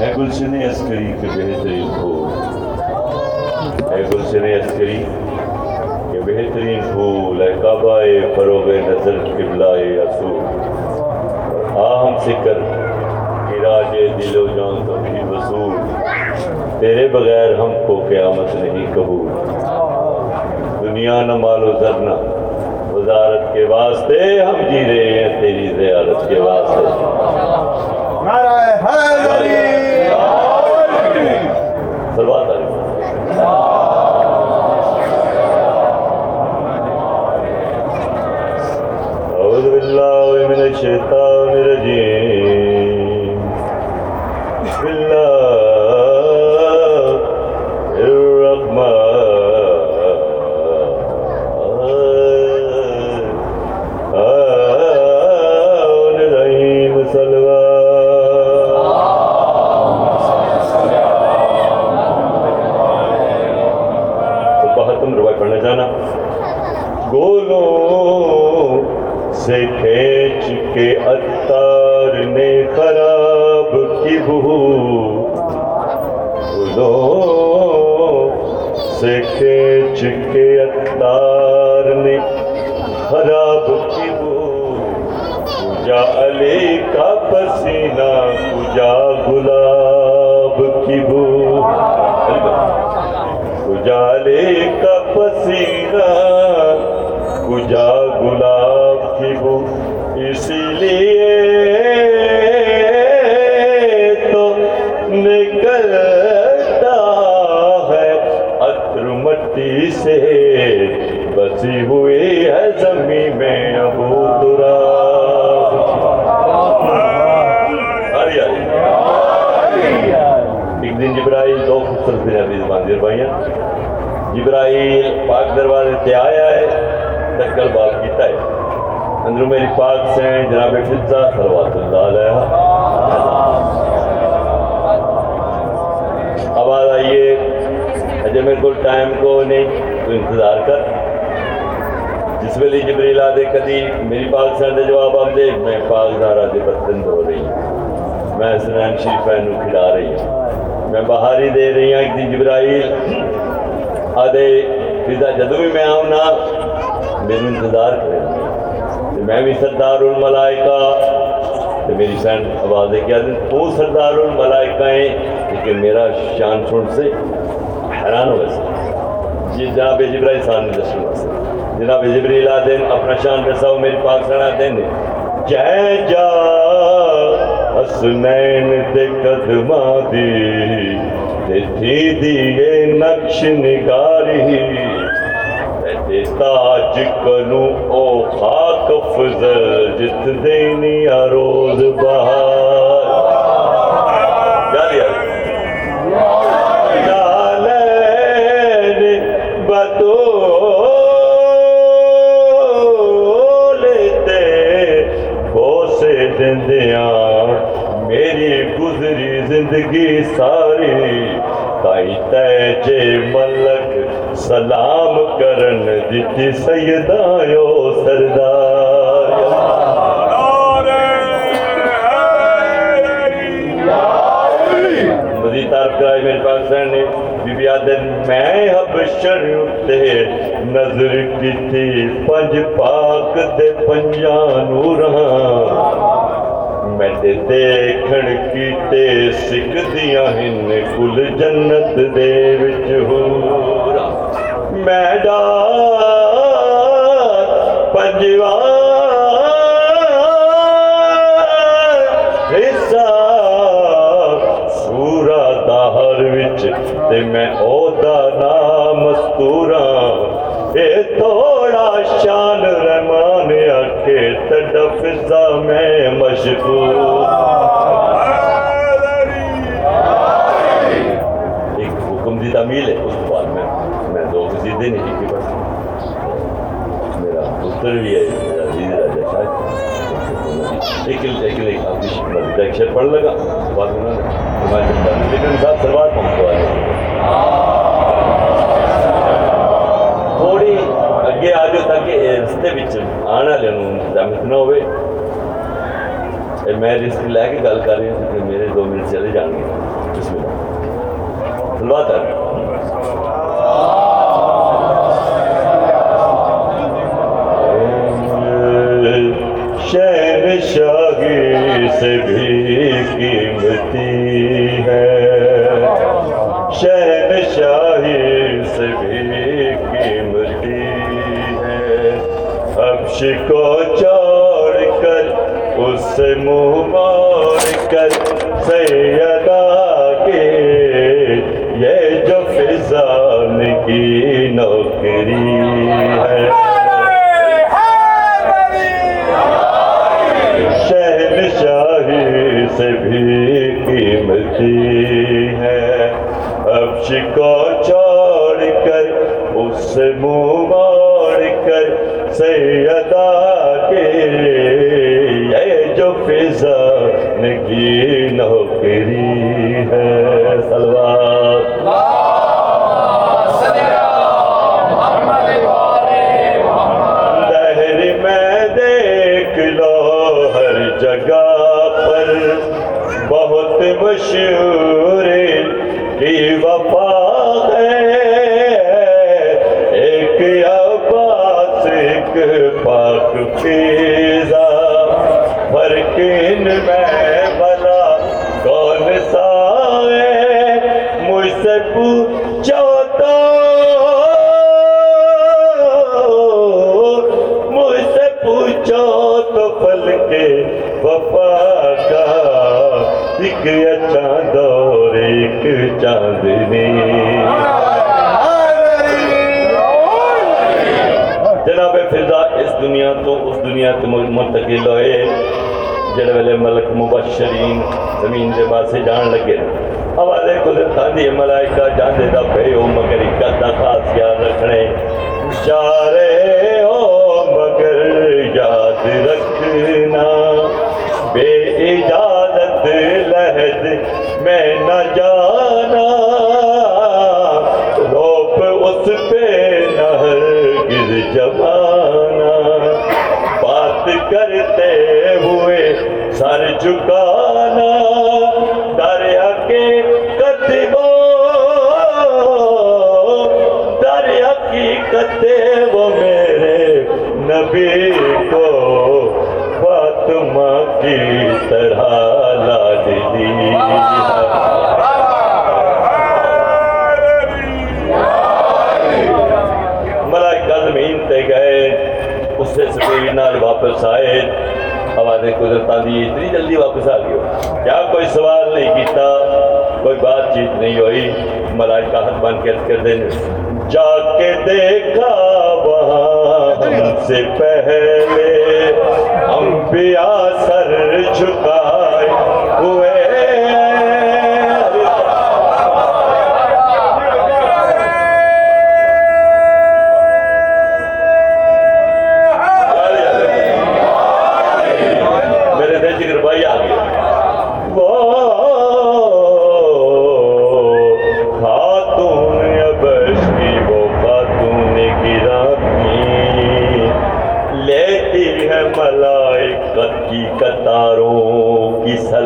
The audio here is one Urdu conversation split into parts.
ہے۔ گلشن عسکری کے بہترین پھول ہے گلشن عسکری کے بہترین پھول ہے کعبہ فروغ نظر قبلہ اصول آ ہم سے کر راج دل و جان تو بھی وصول۔ تیرے بغیر ہم کو قیامت نہیں قبول۔ دنیا نہ مال و زر نہ وزارت کے واسطے ہم جی رہے ہیں تیری زیارت کے واسطے۔ نعرہ حیدری سلوات علیکم أعوذ بالله من الشیطان الرجیم۔ خراب کی سے کھینچ کے اتار نے۔ خراب کی بو کجا علی کا پسینہ کجا گلاب کی بو کجالے کا پسینہ کجا گلاب کی بو اسی لیے بسی ہوئی ہے زمین میں ابو تراب آری آری ایک دن جبرائیل دو خوبصورت دن عزیز باندھیر بھائیاں، جبرائیل پاک دروازے تے آیا ہے ٹکر بات کیتا ہے۔ اندروں میری پاک سے جناب فضا صلوات اللہ علیہ۔ آواز آئیے، اجے میرے کو ٹائم کو نہیں، تو انتظار کر۔ جس ویلے جبریل آدھے کدی میری پاک سے دے جواب آپ دے، میں پاک زارا دے برتن دھو رہی ہوں۔ میں سنان شریفہ نو کھلا رہی ہوں۔ میں باہر ہی دے رہی ہوں، ایک جبرائیل آدھے فضا جدو بھی میں آؤں نا، میرے انتظار کرے۔ تو میں بھی سردار الملائکہ، تو میری سینڈ آواز کیا دن تو سردار الملائکہ ہیں، لیکن میرا شان سن سے حیران ہو گئے۔ جی جناب جبرائیل صاحب نے دسن واسطے جناب جبریل آدین اپنا شان رساؤ میری پاک سنا دین۔ جے جا، حسنین دے قدمہ دی، تے تھی دیئے نقش نگاری۔ تے تاج کنو او خاک فضل جت دینی روز بہار۔ یاد یاد بوسے دندیاں میری گزری زندگی ساری تائی تیجے ملک سلام کرن دیتی سیدایو سردار۔ مزید تعارف کرائی میرے پاکستان نے بی بی آدن میں حبشر اتے نظر کی تھی پنج پاک دے پنجانو رہا میں تے دیکھن کی سکھ دیا ہن کل جنت دے وچ میں اے تھوڑا شان رحمان آکے تڈا فضا میں مشغول ایک حکم دی تعمیل ہے، اس کے بعد میں میں دو قصیدے نہیں لکھی بس میرا پتر بھی ہے، میرا عزیز راجہ شاید ایک ایک ایک آپ کی مزید ایک شعر پڑھ لگا۔ بعد میں نے ہمارے لیکن صاحب سلوار پہنچ کو ہو رہی میرے دو ملتے والے جان گے کیمتی ہے عرش کو چاڑ کر، اس سے منہ مار کر سیدا کے یہ جو فضان کی نوکری ہے۔ شہن شاہی سے بھی قیمتی ہے۔ اب شکو تیری ہے سلوار۔ لہر میں دیکھ لو ہر جگہ پر۔ بہت مشہور بے ایک پاک فیضا فرقین میں سکوں چوتھا مجھ سے پوچھو تو پل کے وفا کا۔ ایک اچھا دور، ایک چاندنی جناب فضا، اس دنیا تو، اس دنیا سے منتقل ہوئے جلوے ملک مبشرین زمین دے پاسے جان لگے۔ حوالے کو دی ملائکہ جان دے دا پے او مگر اکت دا خاص یاد رکھنے۔ شارے او مگر یاد نبی کو فاطمہ کی طرح لاڈلی۔ ملائکہ زمین گئے، اس سے سفیر واپس آئے۔ ہمارے قدرت دی، اتنی جلدی واپس آ گئی کیا کوئی سوال نہیں کیتا، کوئی بات چیت نہیں ہوئی۔ ملائکہ ہاتھ بن کے کر دیں۔ جا کے دیکھا سے پہلے انبیاء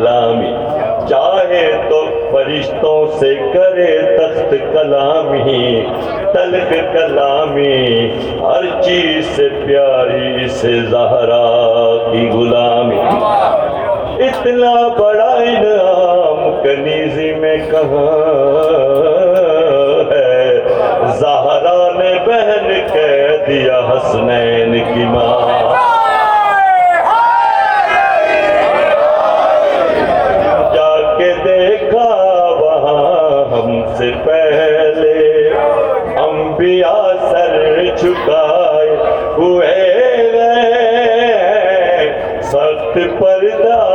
کلامی۔ چاہے تو فرشتوں سے کرے تخت کلامی، تلخ کلامی، ہر چیز سے پیاری سے زہرا کی غلامی۔ اتنا بڑا انعام کنیزی میں کہاں چکائے ہوئے سخت پردہ